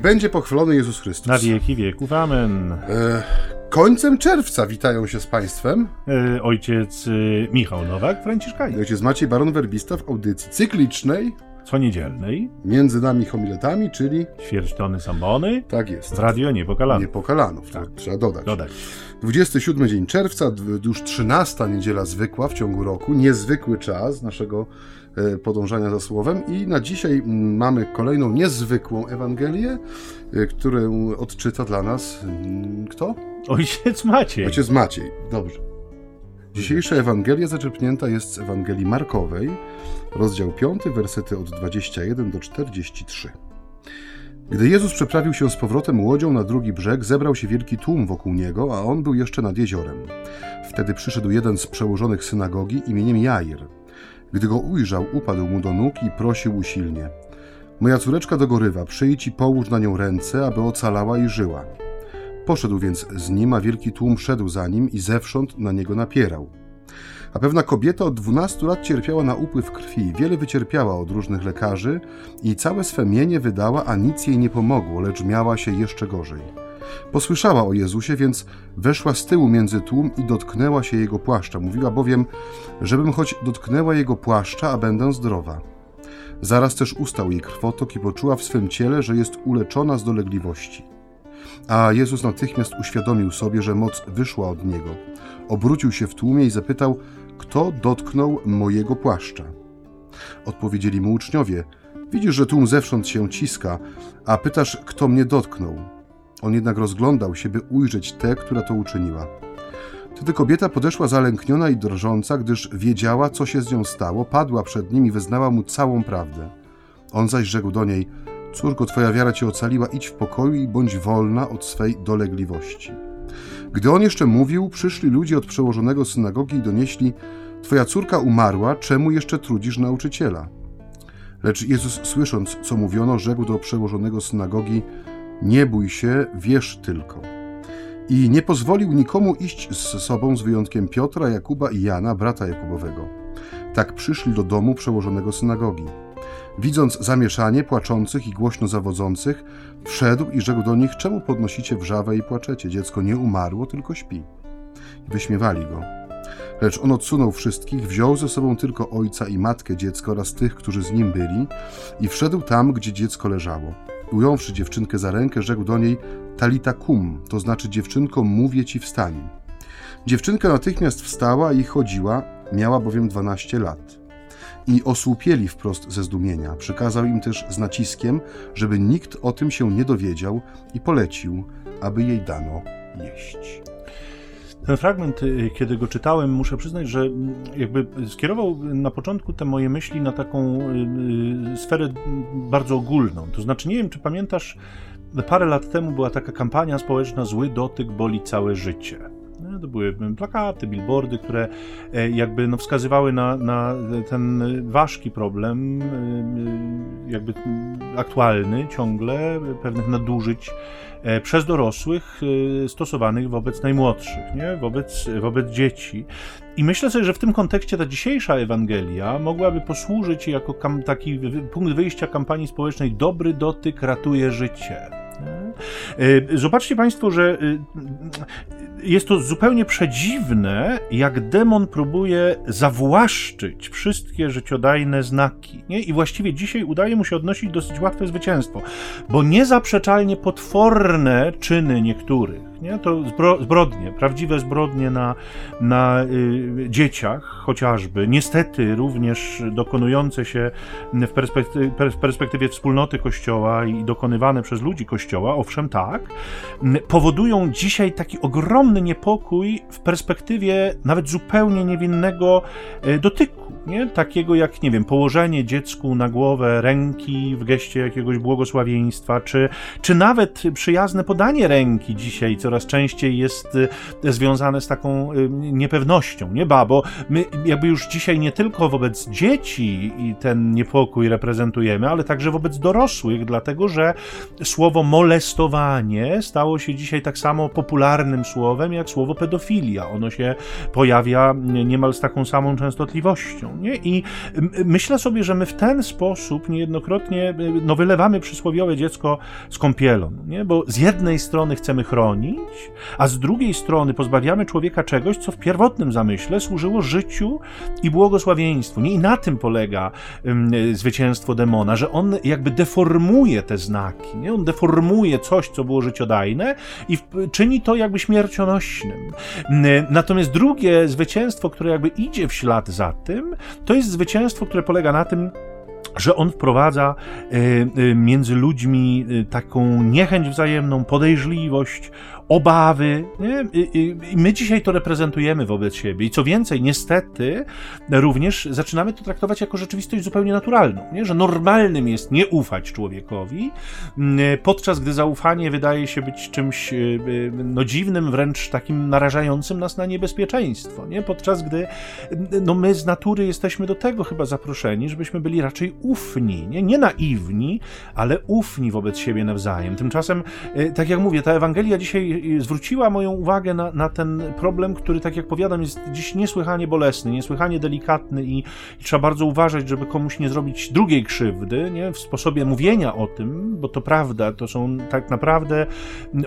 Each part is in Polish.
Niech będzie pochwalony Jezus Chrystus. Na wieki wieków. Amen. E, końcem czerwca witają się z Państwem E, ojciec e, Michał Nowak, Franciszkanin. ojciec Maciej Baron Werbista w audycji cyklicznej Co niedzielnej, między nami homiletami, czyli ćwierćtony sambony, tak jest. radio Niepokalane. Niepokalanów, to trzeba dodać. Dodać. 27 dzień czerwca, już 13 niedziela zwykła w ciągu roku, niezwykły czas naszego podążania za słowem i na dzisiaj mamy kolejną niezwykłą Ewangelię, e, którą odczyta dla nas mm, kto? Ojciec Maciej. Ojciec Maciej. Dobrze. Dzisiejsza Ewangelia zaczerpnięta jest z Ewangelii Markowej, rozdział 5, wersety od 21 do 43. Gdy Jezus przeprawił się z powrotem łodzią na drugi brzeg, zebrał się wielki tłum wokół niego, a on był jeszcze nad jeziorem. Wtedy przyszedł jeden z przełożonych synagogi imieniem Jair. Gdy go ujrzał, upadł mu do nóg i prosił usilnie: Moja córeczka dogorywa, przyjdź i połóż na nią ręce, aby ocalała i żyła. Poszedł więc z nim, a wielki tłum szedł za nim i zewsząd na niego napierał. A pewna kobieta od 12 lat cierpiała na upływ krwi, wiele wycierpiała od różnych lekarzy i całe swe mienie wydała, a nic jej nie pomogło, lecz miała się jeszcze gorzej. Posłyszała o Jezusie, więc weszła z tyłu między tłum i dotknęła się jego płaszcza. Mówiła bowiem, żebym choć dotknęła jego płaszcza, a będę zdrowa. Zaraz też ustał jej krwotok i poczuła w swym ciele, że jest uleczona z dolegliwości. A Jezus natychmiast uświadomił sobie, że moc wyszła od niego. Obrócił się w tłumie i zapytał, kto dotknął mojego płaszcza. Odpowiedzieli mu uczniowie: Widzisz, że tłum zewsząd się ciska, a pytasz, kto mnie dotknął. On jednak rozglądał się, by ujrzeć tę, która to uczyniła. Wtedy kobieta podeszła zalękniona i drżąca, gdyż wiedziała, co się z nią stało, padła przed nim i wyznała mu całą prawdę. On zaś rzekł do niej: Córko, twoja wiara cię ocaliła, idź w pokoju i bądź wolna od swej dolegliwości. Gdy on jeszcze mówił, przyszli ludzie od przełożonego synagogi i donieśli: Twoja córka umarła, czemu jeszcze trudzisz nauczyciela? Lecz Jezus, słysząc, co mówiono, rzekł do przełożonego synagogi: Nie bój się, wierz tylko. I nie pozwolił nikomu iść z sobą z wyjątkiem Piotra, Jakuba i Jana, brata Jakubowego. Tak przyszli do domu przełożonego synagogi. Widząc zamieszanie płaczących i głośno zawodzących, wszedł i rzekł do nich: Czemu podnosicie wrzawę i płaczecie? Dziecko nie umarło, tylko śpi. I wyśmiewali go. Lecz on odsunął wszystkich, wziął ze sobą tylko ojca i matkę dziecka oraz tych, którzy z nim byli, i wszedł tam, gdzie dziecko leżało. Ująwszy dziewczynkę za rękę, rzekł do niej: Talita kum, to znaczy dziewczynko, mówię ci wstań. Dziewczynka natychmiast wstała i chodziła, miała bowiem 12 lat i osłupieli wprost ze zdumienia. Przykazał im też z naciskiem, żeby nikt o tym się nie dowiedział i polecił, aby jej dano jeść. Ten fragment, y, kiedy go czytałem, muszę przyznać, że mm, jakby skierował na początku te moje myśli na taką y, y, sferę bardzo ogólną. To znaczy, nie wiem, czy pamiętasz, parę lat temu była taka kampania społeczna Zły dotyk boli całe życie. No, To były plakaty, billboardy, które e, jakby no, wskazywały na, na ten ważki problem, y, jakby aktualny ciągle, pewnych nadużyć e, przez dorosłych e, stosowanych wobec najmłodszych, nie? Wobec, wobec dzieci. I myślę sobie, że w tym kontekście ta dzisiejsza Ewangelia mogłaby posłużyć jako taki punkt wyjścia kampanii społecznej Dobry dotyk ratuje życie. E, Zobaczcie Państwo, że y, jest to zupełnie przedziwne, jak demon próbuje zawłaszczyć wszystkie życiodajne znaki. Nie? I właściwie dzisiaj udaje mu się odnosić dosyć łatwe zwycięstwo, bo niezaprzeczalnie potworne czyny niektórych, nie? to zbro, zbrodnie, prawdziwe zbrodnie na, na y, dzieciach chociażby, niestety również dokonujące się w perspektywie, w perspektywie wspólnoty Kościoła i dokonywane przez ludzi Kościoła, owszem tak, m, powodują dzisiaj taki ogromny niepokój w perspektywie nawet zupełnie niewinnego e, dotyku, nie? Takiego jak, nie wiem, położenie dziecku na głowę ręki w geście jakiegoś błogosławieństwa, czy, czy nawet przyjazne podanie ręki dzisiaj coraz częściej jest y, związane z taką y, niepewnością, nie ba, bo my jakby już dzisiaj nie tylko wobec dzieci ten niepokój reprezentujemy, ale także wobec dorosłych, dlatego że słowo molestowanie stało się dzisiaj tak samo popularnym słowem jak słowo pedofilia. Ono się pojawia niemal z taką samą częstotliwością, nie? I myślę sobie, że my w ten sposób niejednokrotnie no, wylewamy przysłowiowe dziecko z kąpielą, nie? Bo z jednej strony chcemy chronić, a z drugiej strony pozbawiamy człowieka czegoś, co w pierwotnym zamyśle służyło życiu i błogosławieństwu. Nie? I na tym polega zwycięstwo demona, że on jakby deformuje te znaki, nie? on deformuje coś, co było życiodajne i czyni to jakby śmiercionośnym. Natomiast drugie zwycięstwo, które jakby idzie w ślad za tym, to jest zwycięstwo, które polega na tym, że on wprowadza e, e, między ludźmi e, taką niechęć wzajemną, podejrzliwość, obawy. Nie? I my dzisiaj to reprezentujemy wobec siebie. I co więcej, niestety, również zaczynamy to traktować jako rzeczywistość zupełnie naturalną. Nie? Że normalnym jest nie ufać człowiekowi, podczas gdy zaufanie wydaje się być czymś no, dziwnym, wręcz takim narażającym nas na niebezpieczeństwo. Nie? Podczas gdy no, my z natury jesteśmy do tego chyba zaproszeni, żebyśmy byli raczej ufni, nie, nie naiwni, ale ufni wobec siebie nawzajem. Tymczasem, e, tak jak mówię, ta Ewangelia dzisiaj zwróciła moją uwagę na, na ten problem, który, tak jak powiadam, jest dziś niesłychanie bolesny, niesłychanie delikatny i, i trzeba bardzo uważać, żeby komuś nie zrobić drugiej krzywdy, nie, w sposobie mówienia o tym, bo to prawda, to są tak naprawdę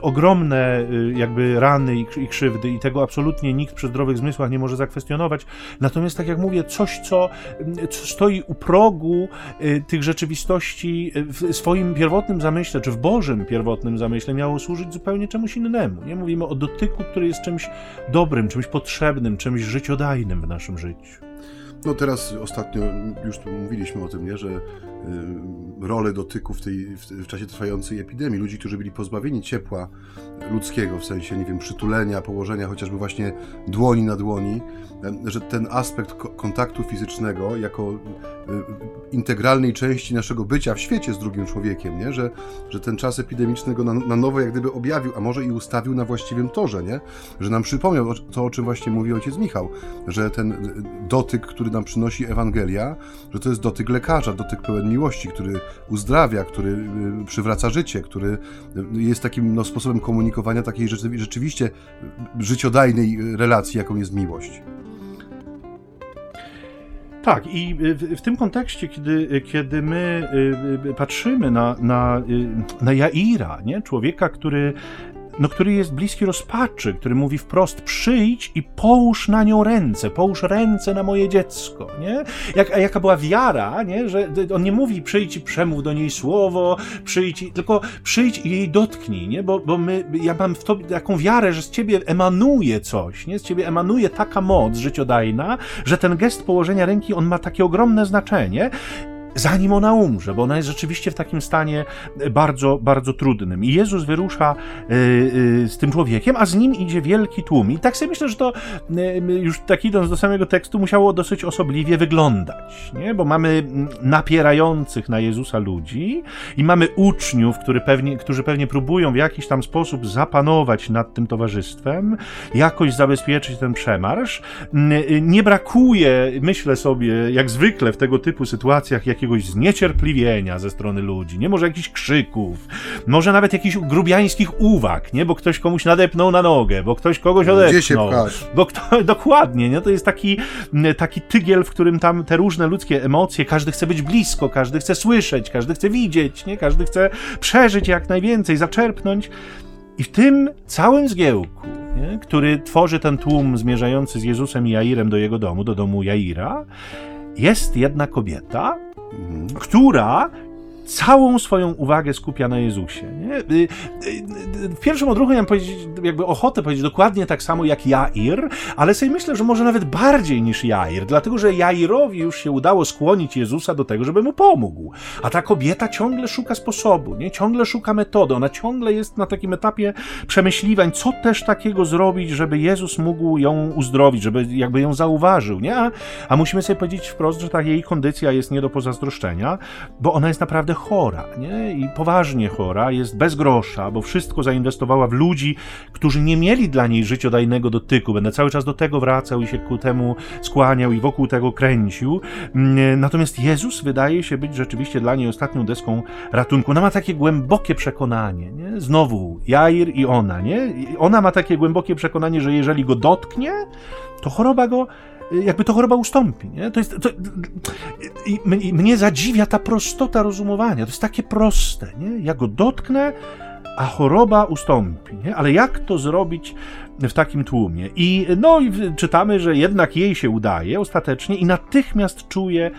ogromne e, jakby rany i, i krzywdy i tego absolutnie nikt przy zdrowych zmysłach nie może zakwestionować. Natomiast, tak jak mówię, coś, co, co stoi u progu Y, tych rzeczywistości w swoim pierwotnym zamyśle, czy w Bożym pierwotnym zamyśle miało służyć zupełnie czemuś innemu. Nie mówimy o dotyku, który jest czymś dobrym, czymś potrzebnym, czymś życiodajnym w naszym życiu. No teraz ostatnio już mówiliśmy o tym, nie, że rolę dotyku w, tej, w, czasie trwającej epidemii, ludzi, którzy byli pozbawieni ciepła ludzkiego, w sensie, nie wiem, przytulenia, położenia chociażby właśnie dłoni na dłoni, że ten aspekt kontaktu fizycznego jako y, integralnej części naszego bycia w świecie z drugim człowiekiem, nie? Że, że ten czas epidemiczny go na, na nowo jak gdyby objawił, a może i ustawił na właściwym torze, nie? Że nam przypomniał to, o czym właśnie mówi ojciec Michał, że ten y, dotyk, który nam przynosi Ewangelia, że to jest dotyk lekarza, dotyk pełen miłości, który uzdrawia, który y, przywraca życie, który jest takim no, sposobem komunikowania takiej rzeczywiście życiodajnej relacji, jaką jest miłość. Tak, i w, w, tym kontekście, kiedy, kiedy my y, y, patrzymy na, na, na Jaira, nie? człowieka, który no, który jest bliski rozpaczy, który mówi wprost: przyjdź i połóż na nią ręce, połóż ręce na moje dziecko. Nie? Jak, jaka była wiara, nie? że on nie mówi: przyjdź i przemów do niej słowo, przyjdź, tylko przyjdź i jej dotknij, nie? Bo, bo my, ja mam w tobie taką wiarę, że z ciebie emanuje coś, nie? z ciebie emanuje taka moc życiodajna, że ten gest położenia ręki on ma takie ogromne znaczenie zanim ona umrze, bo ona jest rzeczywiście w takim stanie bardzo, bardzo trudnym. I Jezus wyrusza y, y, z tym człowiekiem, a z nim idzie wielki tłum. I tak sobie myślę, że to y, już tak idąc do samego tekstu, musiało dosyć osobliwie wyglądać, nie? bo mamy mm, napierających na Jezusa ludzi i mamy uczniów, który pewnie, którzy pewnie próbują w jakiś tam sposób zapanować nad tym towarzystwem, jakoś zabezpieczyć ten przemarsz. Nie brakuje, myślę sobie, jak zwykle w tego typu sytuacjach, jak jakiegoś zniecierpliwienia ze strony ludzi, nie może jakichś krzyków, może nawet jakichś grubiańskich uwag, nie, bo ktoś komuś nadepnął na nogę, bo ktoś kogoś odepnął. Gdzie się pchasz? Bo kto, dokładnie, nie, to jest taki, taki tygiel, w którym tam te różne ludzkie emocje, każdy chce być blisko, każdy chce słyszeć, każdy chce widzieć, nie, każdy chce przeżyć jak najwięcej, zaczerpnąć. I w tym całym zgiełku, nie, który tworzy ten tłum zmierzający z Jezusem i Jairem do jego domu, do domu Jaira, jest jedna kobieta. Która całą swoją uwagę skupia na Jezusie. Nie? Y, y, y, w pierwszym odruchu miałem powiedzieć, jakby ochotę powiedzieć dokładnie tak samo jak Jair, ale sobie myślę, że może nawet bardziej niż Jair, dlatego że Jairowi już się udało skłonić Jezusa do tego, żeby mu pomógł. A ta kobieta ciągle szuka sposobu, nie? ciągle szuka metody, ona ciągle jest na takim etapie przemyśliwań, co też takiego zrobić, żeby Jezus mógł ją uzdrowić, żeby jakby ją zauważył. Nie? A, a musimy sobie powiedzieć wprost, że ta jej kondycja jest nie do pozazdroszczenia, bo ona jest naprawdę naprawdę chora, nie? I poważnie chora, jest bez grosza, bo wszystko zainwestowała w ludzi, którzy nie mieli dla niej życiodajnego dotyku. Będę cały czas do tego wracał i się ku temu skłaniał i wokół tego kręcił. Mm, natomiast Jezus wydaje się być rzeczywiście dla niej ostatnią deską ratunku. Ona ma takie głębokie przekonanie, nie? Znowu Jair i ona, nie? Ona ma takie głębokie przekonanie, że jeżeli go dotknie, to choroba go jakby to choroba ustąpi. Nie? To jest, to, i, i mnie zadziwia ta prostota rozumowania. To jest takie proste. Nie? Ja go dotknę, a choroba ustąpi. Nie? Ale jak to zrobić w takim tłumie? I, no, i czytamy, że jednak jej się udaje ostatecznie i natychmiast czuje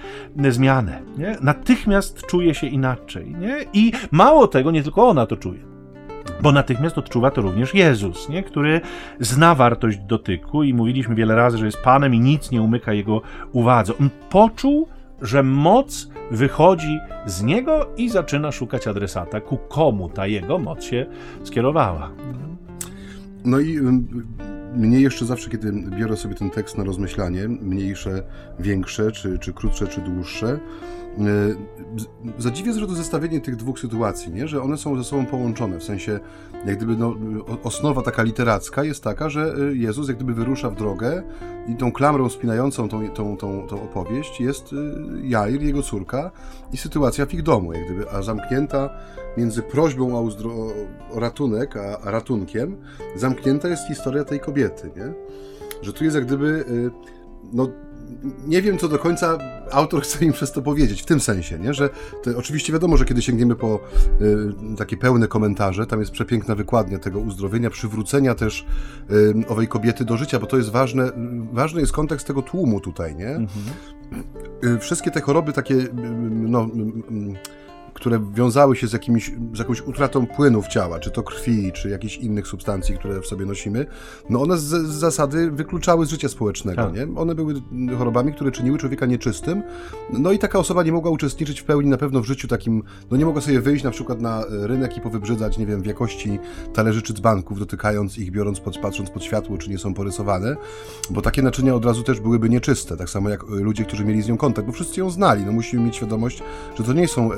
zmianę. Nie? Natychmiast czuje się inaczej. Nie? I mało tego, nie tylko ona to czuje bo natychmiast odczuwa to również Jezus, nie? który zna wartość dotyku i mówiliśmy wiele razy, że jest Panem i nic nie umyka jego uwadze. On poczuł, że moc wychodzi z niego i zaczyna szukać adresata, ku komu ta jego moc się skierowała. No i mnie jeszcze zawsze, kiedy biorę sobie ten tekst na rozmyślanie, mniejsze, większe, czy, czy krótsze, czy dłuższe, E, zadziwia zresztą zestawienie tych dwóch sytuacji, nie? że one są ze sobą połączone, w sensie jak gdyby no, osnowa taka literacka jest taka, że e, Jezus jak gdyby wyrusza w drogę i tą klamrą spinającą tą, tą, tą, tą opowieść jest e, Jair, jego córka i sytuacja w ich domu, jak gdyby, a zamknięta między prośbą o, o ratunek, a, a ratunkiem, zamknięta jest historia tej kobiety, nie? Że tu jest jak gdyby no, nie wiem, co do końca autor chce im przez to powiedzieć, w tym sensie, nie? że oczywiście wiadomo, że kiedy sięgniemy po y, takie pełne komentarze, tam jest przepiękna wykładnia tego uzdrowienia, przywrócenia też y, owej kobiety do życia, bo to jest ważne, ważny jest kontekst tego tłumu tutaj, nie? Mhm. Y, wszystkie te choroby takie, y, no które wiązały się z, jakimiś, z jakąś utratą płynów ciała, czy to krwi, czy jakichś innych substancji, które w sobie nosimy, no one z, z zasady wykluczały z życia społecznego, tak. nie? One były chorobami, które czyniły człowieka nieczystym, no i taka osoba nie mogła uczestniczyć w pełni na pewno w życiu takim, no nie mogła sobie wyjść na przykład na rynek i powybrzydzać, nie wiem, w jakości talerzy czy dzbanków, dotykając ich, biorąc, pod, patrząc pod światło, czy nie są porysowane, bo takie naczynia od razu też byłyby nieczyste, tak samo jak ludzie, którzy mieli z nią kontakt, bo wszyscy ją znali, no musimy mieć świadomość, że to nie są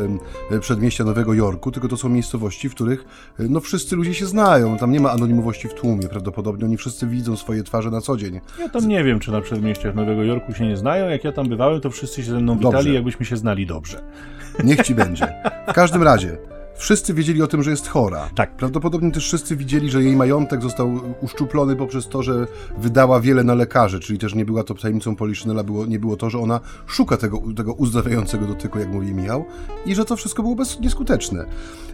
przedmieścia Nowego Jorku, tylko to są miejscowości, w których e, no, wszyscy ludzie się znają. Tam nie ma anonimowości w tłumie prawdopodobnie. Oni wszyscy widzą swoje twarze na co dzień. Ja tam nie wiem, czy na przedmieściach Nowego Jorku się nie znają. Jak ja tam bywałem, to wszyscy się ze mną witali, dobrze. jakbyśmy się znali dobrze. Niech ci będzie. W każdym razie, Wszyscy wiedzieli o tym, że jest chora. Tak. Prawdopodobnie też wszyscy widzieli, że jej majątek został uszczuplony poprzez to, że wydała wiele na lekarzy, czyli też nie była to tajemnicą Poliszynela, było, nie było to, że ona szuka tego, tego uzdrawiającego dotyku, jak mówi Michał, i że to wszystko było bez, nieskuteczne.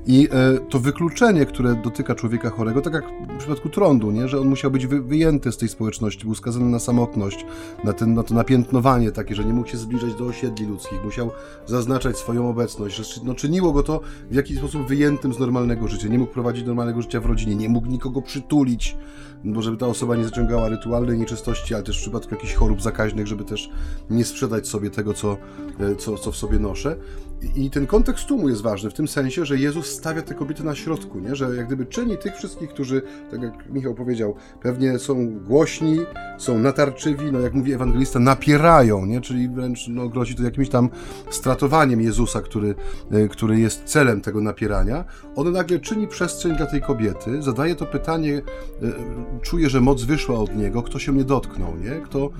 I e, to wykluczenie, które dotyka człowieka chorego, tak jak w przypadku trądu, nie? że on musiał być wy, wyjęty z tej społeczności, był skazany na samotność, na, ten, na to napiętnowanie takie, że nie mógł się zbliżać do osiedli ludzkich, musiał zaznaczać swoją obecność, że no, czyniło go to w jakiś sposób sposób wyjętym z normalnego życia. Nie mógł prowadzić normalnego życia w rodzinie, nie mógł nikogo przytulić, bo żeby ta osoba nie zaciągała rytualnej nieczystości, ale też w przypadku jakichś chorób zakaźnych, żeby też nie sprzedać sobie tego, co, e, co, co w sobie noszę. I ten kontekst tłumu jest ważny w tym sensie, że Jezus stawia te kobiety na środku, nie? że jak gdyby czyni tych wszystkich, którzy, tak jak Michał powiedział, pewnie są głośni, są natarczywi, no jak mówi ewangelista, napierają, nie? czyli wręcz no, grozi to jakimś tam stratowaniem Jezusa, który, e, który jest celem tego napierania. On nagle czyni przestrzeń dla tej kobiety, zadaje to pytanie, e, czuje, że moc wyszła od niego, kto się mnie dotknął, nie? Kto,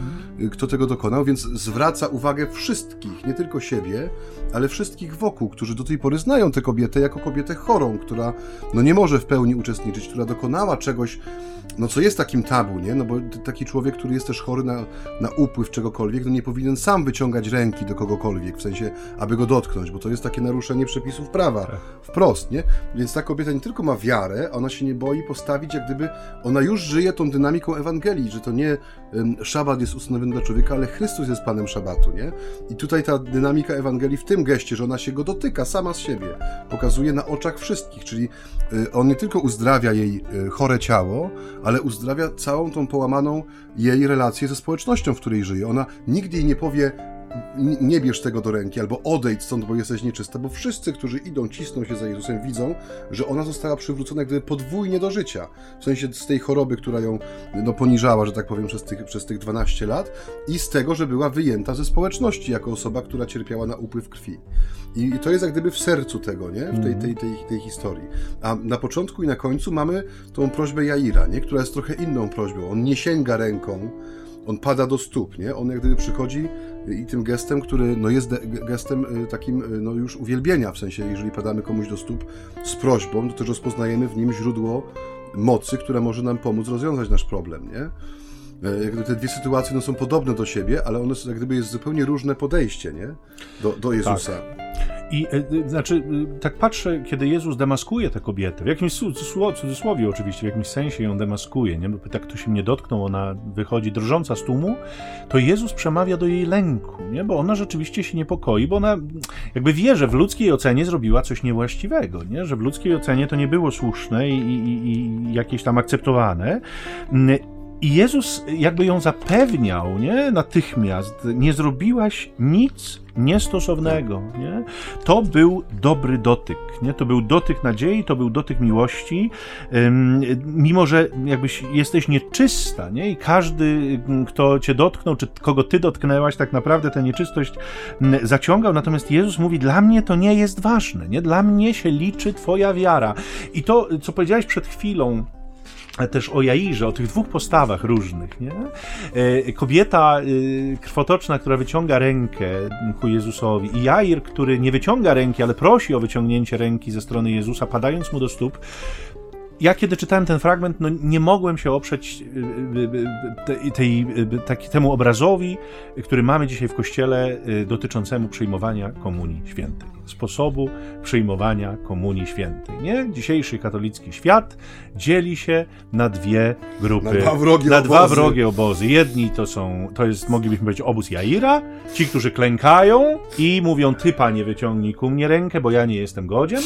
kto tego dokonał, więc zwraca uwagę wszystkich, nie tylko siebie, ale wszystkich wokół, którzy do tej pory znają tę kobietę jako kobietę chorą, która no nie może w pełni uczestniczyć, która dokonała czegoś, no co jest takim tabu, nie? No bo taki człowiek, który jest też chory na, na upływ czegokolwiek, no nie powinien sam wyciągać ręki do kogokolwiek, w sensie, aby go dotknąć, bo to jest takie naruszenie przepisów prawa, tak. wprost, nie? Więc ta kobieta nie tylko ma wiarę, ona się nie boi postawić, jak gdyby ona już żyje tą dynamiką Ewangelii, że to nie szabat jest ustanowiony dla człowieka, ale Chrystus jest Panem szabatu, nie? I tutaj ta dynamika Ewangelii w tym geście, że ona się go dotyka sama z siebie, pokazuje na oczach wszystkich, czyli y, on nie tylko uzdrawia jej y, chore ciało, ale uzdrawia całą tą połamaną jej relację ze społecznością, w której żyje. Ona nigdy jej nie powie, nie bierz tego do ręki, albo odejdź stąd, bo jesteś nieczysta, bo wszyscy, którzy idą, cisną się za Jezusem, widzą, że ona została przywrócona gdyby podwójnie do życia. W sensie z tej choroby, która ją no, poniżała, że tak powiem, przez tych, przez tych 12 lat i z tego, że była wyjęta ze społeczności jako osoba, która cierpiała na upływ krwi. I, i to jest jak gdyby w sercu tego, nie? W tej, tej, tej, tej historii. A na początku i na końcu mamy tą prośbę Jaira, nie? Która jest trochę inną prośbą. On nie sięga ręką, on pada do stóp, nie? On jak gdyby przychodzi i tym gestem, który no jest gestem y, takim y, no już uwielbienia, w sensie jeżeli padamy komuś do stóp z prośbą, to też rozpoznajemy w nim źródło mocy, która może nam pomóc rozwiązać nasz problem, nie? E, jak gdyby te dwie sytuacje no, są podobne do siebie, ale one są, jak gdyby jest zupełnie różne podejście, nie? Do, do Jezusa. Tak. I e, znaczy, tak patrzę, kiedy Jezus demaskuje tę kobietę, w jakimś cudzysłowie oczywiście, w jakimś sensie ją demaskuje, nie? tak ktoś się mnie dotknął, ona wychodzi drżąca z tłumu, to Jezus przemawia do jej lęku, nie? bo ona rzeczywiście się niepokoi, bo ona jakby wie, że w ludzkiej ocenie zrobiła coś niewłaściwego, nie? że w ludzkiej ocenie to nie było słuszne i, i, i jakieś tam akceptowane. I Jezus jakby ją zapewniał, nie? Natychmiast, nie zrobiłaś nic niestosownego, nie? To był dobry dotyk, nie? To był dotyk nadziei, to był dotyk miłości, mimo że jakbyś jesteś nieczysta, nie? I każdy, kto cię dotknął, czy kogo ty dotknęłaś, tak naprawdę tę nieczystość zaciągał, natomiast Jezus mówi, dla mnie to nie jest ważne, nie? Dla mnie się liczy twoja wiara. I to, co powiedziałeś przed chwilą, też o Jairze, o tych dwóch postawach różnych. Nie? E, kobieta e, krwotoczna, która wyciąga rękę ku Jezusowi i Jair, który nie wyciąga ręki, ale prosi o wyciągnięcie ręki ze strony Jezusa, padając mu do stóp, ja kiedy czytałem ten fragment, no nie mogłem się oprzeć y, tej, tej, temu obrazowi, który mamy dzisiaj w kościele dotyczącemu przyjmowania komunii świętej. Sposobu przyjmowania komunii świętej. Nie? Dzisiejszy katolicki świat dzieli się na dwie grupy. Na dwa wrogie, na obozy. Dwa wrogie obozy. Jedni to są, to jest, moglibyśmy powiedzieć, obóz Jaira, ci, którzy klękają i mówią, ty panie wyciągnij ku mnie rękę, bo ja nie jestem godzien.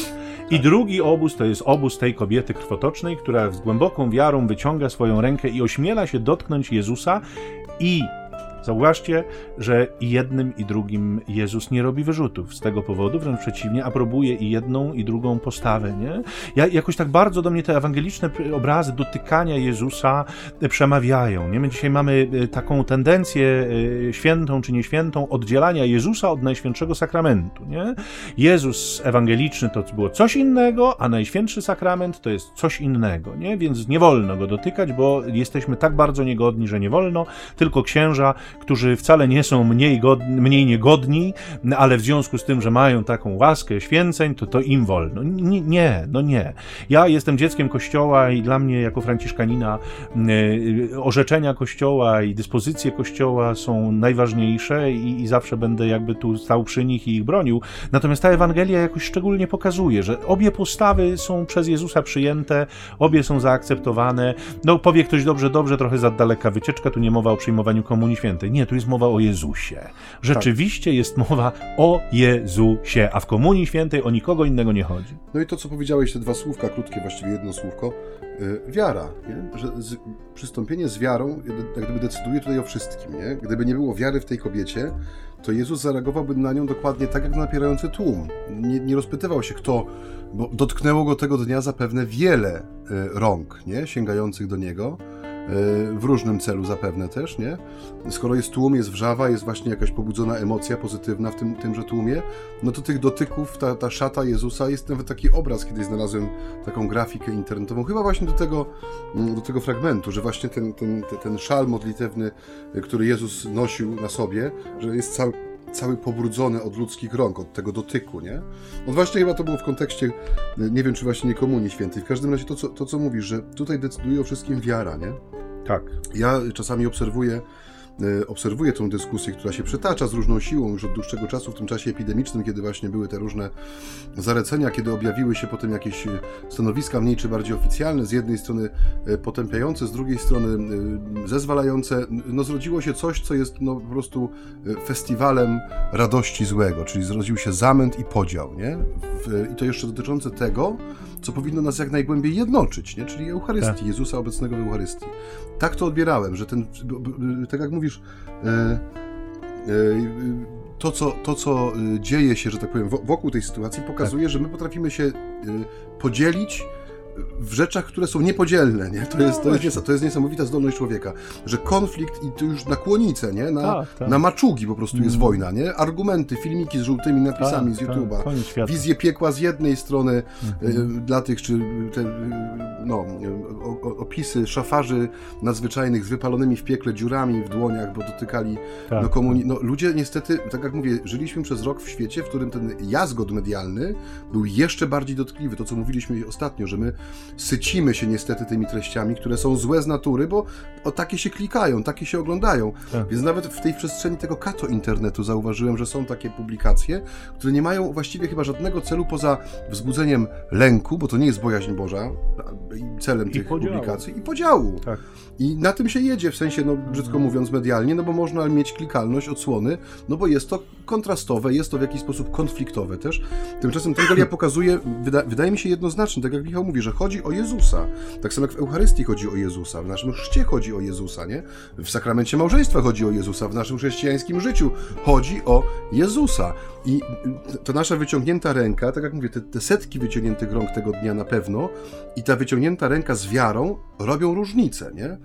I drugi obóz to jest obóz tej kobiety krwotocznej, która z głęboką wiarą wyciąga swoją rękę i ośmiela się dotknąć Jezusa i Zauważcie, że i jednym, i drugim Jezus nie robi wyrzutów z tego powodu, wręcz przeciwnie, aprobuje i jedną, i drugą postawę. Nie? Ja, jakoś tak bardzo do mnie te ewangeliczne obrazy dotykania Jezusa przemawiają. Nie? My dzisiaj mamy e, taką tendencję e, świętą czy nieświętą oddzielania Jezusa od Najświętszego Sakramentu. Nie? Jezus ewangeliczny to było coś innego, a Najświętszy Sakrament to jest coś innego. Nie? Więc nie wolno go dotykać, bo jesteśmy tak bardzo niegodni, że nie wolno, tylko księża którzy wcale nie są mniej, godni, mniej niegodni, ale w związku z tym, że mają taką łaskę święceń, to to im wolno. Nie, no nie. Ja jestem dzieckiem Kościoła i dla mnie jako franciszkanina y, orzeczenia Kościoła i dyspozycje Kościoła są najważniejsze i, i zawsze będę jakby tu stał przy nich i ich bronił. Natomiast ta Ewangelia jakoś szczególnie pokazuje, że obie postawy są przez Jezusa przyjęte, obie są zaakceptowane. No powie ktoś dobrze, dobrze, trochę za daleka wycieczka, tu nie mowa o przyjmowaniu Komunii Świętej. Nie, tu jest mowa o Jezusie. Rzeczywiście tak. jest mowa o Jezusie, a w Komunii Świętej o nikogo innego nie chodzi. No i to, co powiedziałeś, te dwa słówka, krótkie, właściwie jedno słówko, yy, wiara, nie? że z, przystąpienie z wiarą jak gdyby decyduje tutaj o wszystkim. Nie? Gdyby nie było wiary w tej kobiecie, to Jezus zareagowałby na nią dokładnie tak, jak na napierający tłum. Nie, nie rozpytywał się, kto, bo dotknęło go tego dnia zapewne wiele y, rąk, nie? sięgających do niego w różnym celu zapewne też, nie? Skoro jest tłum, jest wrzawa, jest właśnie jakaś pobudzona emocja pozytywna w tym, tymże tłumie, no to tych dotyków, ta, ta szata Jezusa, jest nawet taki obraz, kiedyś znalazłem taką grafikę internetową, chyba właśnie do tego, mm, do tego fragmentu, że właśnie ten, ten, ten szal modlitewny, który Jezus nosił na sobie, że jest cały cały pobrudzony od ludzkich rąk, od tego dotyku, nie? On właśnie chyba to było w kontekście, nie wiem czy właśnie nie Komunii Świętej, w każdym razie to co, to, co mówisz, że tutaj decyduje o wszystkim wiara, nie? Tak. Ja czasami obserwuję E, obserwuję tę dyskusję, która się przetacza z różną siłą już od dłuższego czasu w tym czasie epidemicznym, kiedy właśnie były te różne zalecenia, kiedy objawiły się potem jakieś e, stanowiska mniej czy bardziej oficjalne, z jednej strony e, potępiające, z drugiej strony zezwalające, no zrodziło się coś, co jest no po prostu festiwalem radości złego, czyli zrodził się zamęt i podział, nie? I to jeszcze dotyczące tego, co powinno nas jak najgłębiej jednoczyć, nie? czyli Eucharystii, tak. Jezusa obecnego w Eucharystii. Tak to odbierałem, że ten, tak jak mówisz, e, e, to, co, to, co y, dzieje się, że tak powiem, wokół tej sytuacji, pokazuje, tak. że my potrafimy się y, podzielić w rzeczach, które są niepodzielne, nie? To, no jest, to, jest, to jest niesamowita zdolność człowieka, że konflikt i to już na kłonicę, nie? Na, tak, tak. na maczugi po prostu jest mm. wojna, nie? Argumenty, filmiki z żółtymi napisami tak, z tak. YouTube'a, wizje piekła z jednej strony y, dla tych, czy te, no, o, opisy szafarzy nadzwyczajnych z wypalonymi w piekle dziurami w dłoniach, bo dotykali tak, no, komunii... No, ludzie niestety, tak jak mówię, żyliśmy przez rok w świecie, w którym ten jazgot medialny był jeszcze bardziej dotkliwy. To, co mówiliśmy ostatnio, że my sycimy się niestety tymi treściami, które są złe z natury, bo o takie się klikają, takie się oglądają. Tak. Więc nawet w tej przestrzeni tego kato internetu zauważyłem, że są takie publikacje, które nie mają właściwie chyba żadnego celu poza wzbudzeniem lęku, bo to nie jest bojaźń Boża celem I tych podziału. publikacji i podziału. Tak. I na tym się jedzie, w sensie, no brzydko mówiąc, medialnie, no bo można mieć klikalność, odsłony, no bo jest to kontrastowe, jest to w jakiś sposób konfliktowe też. Tymczasem Ewangelia pokazuje, wyda, wydaje mi się jednoznacznie, tak jak Michał mówi, że chodzi o Jezusa. Tak samo jak w Eucharystii chodzi o Jezusa, w naszym chrzcie chodzi o Jezusa, nie? W sakramencie małżeństwa chodzi o Jezusa, w naszym chrześcijańskim życiu chodzi o Jezusa. I ta nasza wyciągnięta ręka, tak jak mówię, te, te setki wyciągniętych rąk tego dnia na pewno i ta wyciągnięta ręka z wiarą robią różnicę, nie?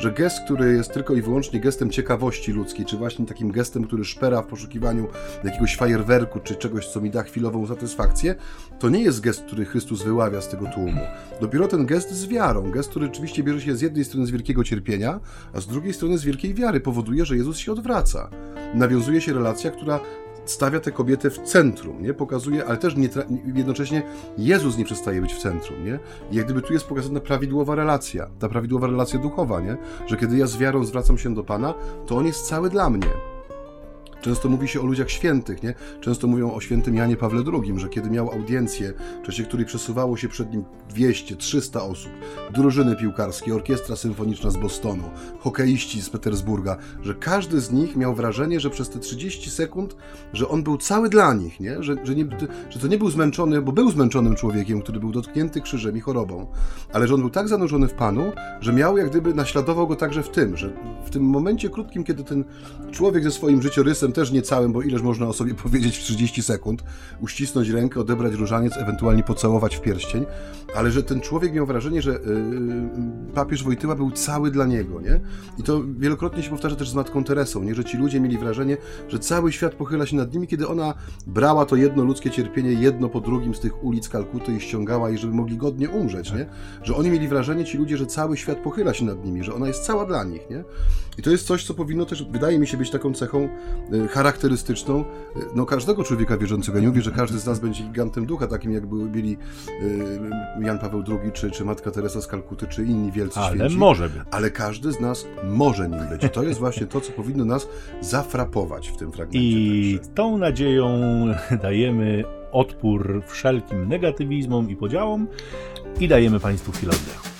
że gest, który jest tylko i wyłącznie gestem ciekawości ludzkiej, czy właśnie takim gestem, który szpera w poszukiwaniu jakiegoś fajerwerku, czy czegoś, co mi da chwilową satysfakcję, to nie jest gest, który Chrystus wyławia z tego tłumu. Dopiero ten gest z wiarą, gest, który rzeczywiście bierze się z jednej strony z wielkiego cierpienia, a z drugiej strony z wielkiej wiary, powoduje, że Jezus się odwraca. Nawiązuje się relacja, która stawia tę kobietę w centrum, nie? Pokazuje, ale też nie jednocześnie Jezus nie przestaje być w centrum, nie? I jak gdyby tu jest pokazana prawidłowa relacja, ta prawidłowa relacja duchowa, nie? Że kiedy ja z wiarą zwracam się do Pana, to On jest cały dla mnie. Często mówi się o ludziach świętych, nie? Często mówią o świętym Janie Pawle II, że kiedy miał audiencję, w czasie której przesuwało się przed nim 200, 300 osób, drużyny piłkarskie, orkiestra symfoniczna z Bostonu, hokeiści z Petersburga, że każdy z nich miał wrażenie, że przez te 30 sekund, że on był cały dla nich, nie? Że, że, nie, że to nie był zmęczony, bo był zmęczonym człowiekiem, który był dotknięty krzyżem i chorobą, ale że on był tak zanurzony w Panu, że miał jak gdyby naśladował go także w tym, że w tym momencie krótkim, kiedy ten człowiek ze swoim życiorysem też nie całym, bo ileż można o sobie powiedzieć w 30 sekund, uścisnąć rękę, odebrać różaniec, ewentualnie pocałować w pierścień, ale że ten człowiek miał wrażenie, że yy, papież Wojtyła był cały dla niego, nie? I to wielokrotnie się powtarza też z Matką Teresą, nie? Że ci ludzie mieli wrażenie, że cały świat pochyla się nad nimi, kiedy ona brała to jedno ludzkie cierpienie jedno po drugim z tych ulic Kalkuty i ściągała ich, żeby mogli godnie umrzeć, nie? Że oni mieli wrażenie, ci ludzie, że cały świat pochyla się nad nimi, że ona jest cała dla nich, nie? I to jest coś, co powinno też, wydaje mi się, być taką cechą y, charakterystyczną no, każdego człowieka wierzącego. Nie mówię, że każdy z nas będzie gigantem ducha, takim jak byli y, Jan Paweł II, czy, czy Matka Teresa z Kalkuty, czy inni wielcy ale święci. może być. Ale każdy z nas może nim być. To jest właśnie to, co powinno nas zafrapować w tym fragmencie. I tą nadzieją dajemy odpór wszelkim negatywizmom i podziałom i dajemy Państwu chwilę oddechu.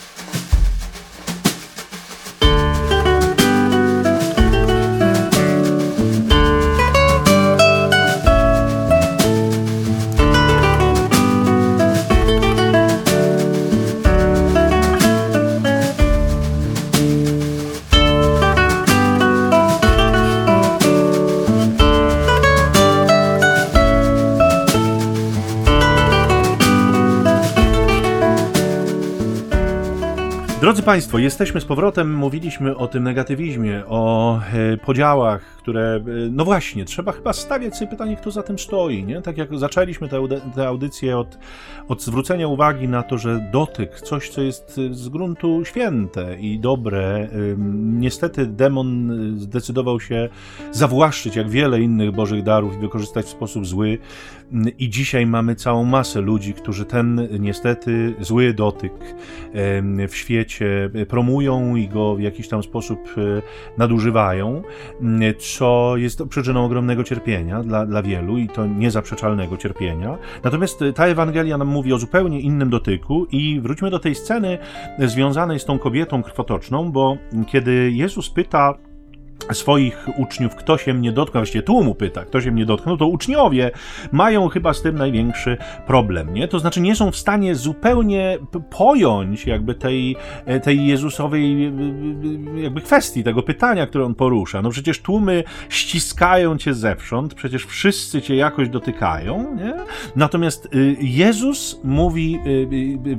Drodzy Państwo, jesteśmy z powrotem. Mówiliśmy o tym negatywizmie, o e, podziałach, które. E, no właśnie, trzeba chyba stawiać sobie pytanie, kto za tym stoi. Nie? Tak jak zaczęliśmy tę audycję od, od zwrócenia uwagi na to, że dotyk, coś, co jest z gruntu święte i dobre, niestety demon zdecydował się zawłaszczyć jak wiele innych bożych darów i wykorzystać w sposób zły. I dzisiaj mamy całą masę ludzi, którzy ten niestety zły dotyk w świecie promują i go w jakiś tam sposób e, nadużywają, co jest przyczyną ogromnego cierpienia dla, dla wielu i to niezaprzeczalnego cierpienia. Natomiast ta Ewangelia nam mówi o zupełnie innym dotyku i wróćmy do tej sceny związanej z tą kobietą krwotoczną, bo kiedy Jezus pyta swoich uczniów, kto się mnie dotknął, właściwie tłumu pyta, kto się mnie dotknął, to uczniowie mają chyba z tym największy problem, nie? To znaczy nie są w stanie zupełnie pojąć jakby tej, e, tej Jezusowej e, e, jakby kwestii, tego pytania, które on porusza. No przecież tłumy ściskają cię zewsząd, przecież wszyscy cię jakoś dotykają, nie? Natomiast Jezus mówi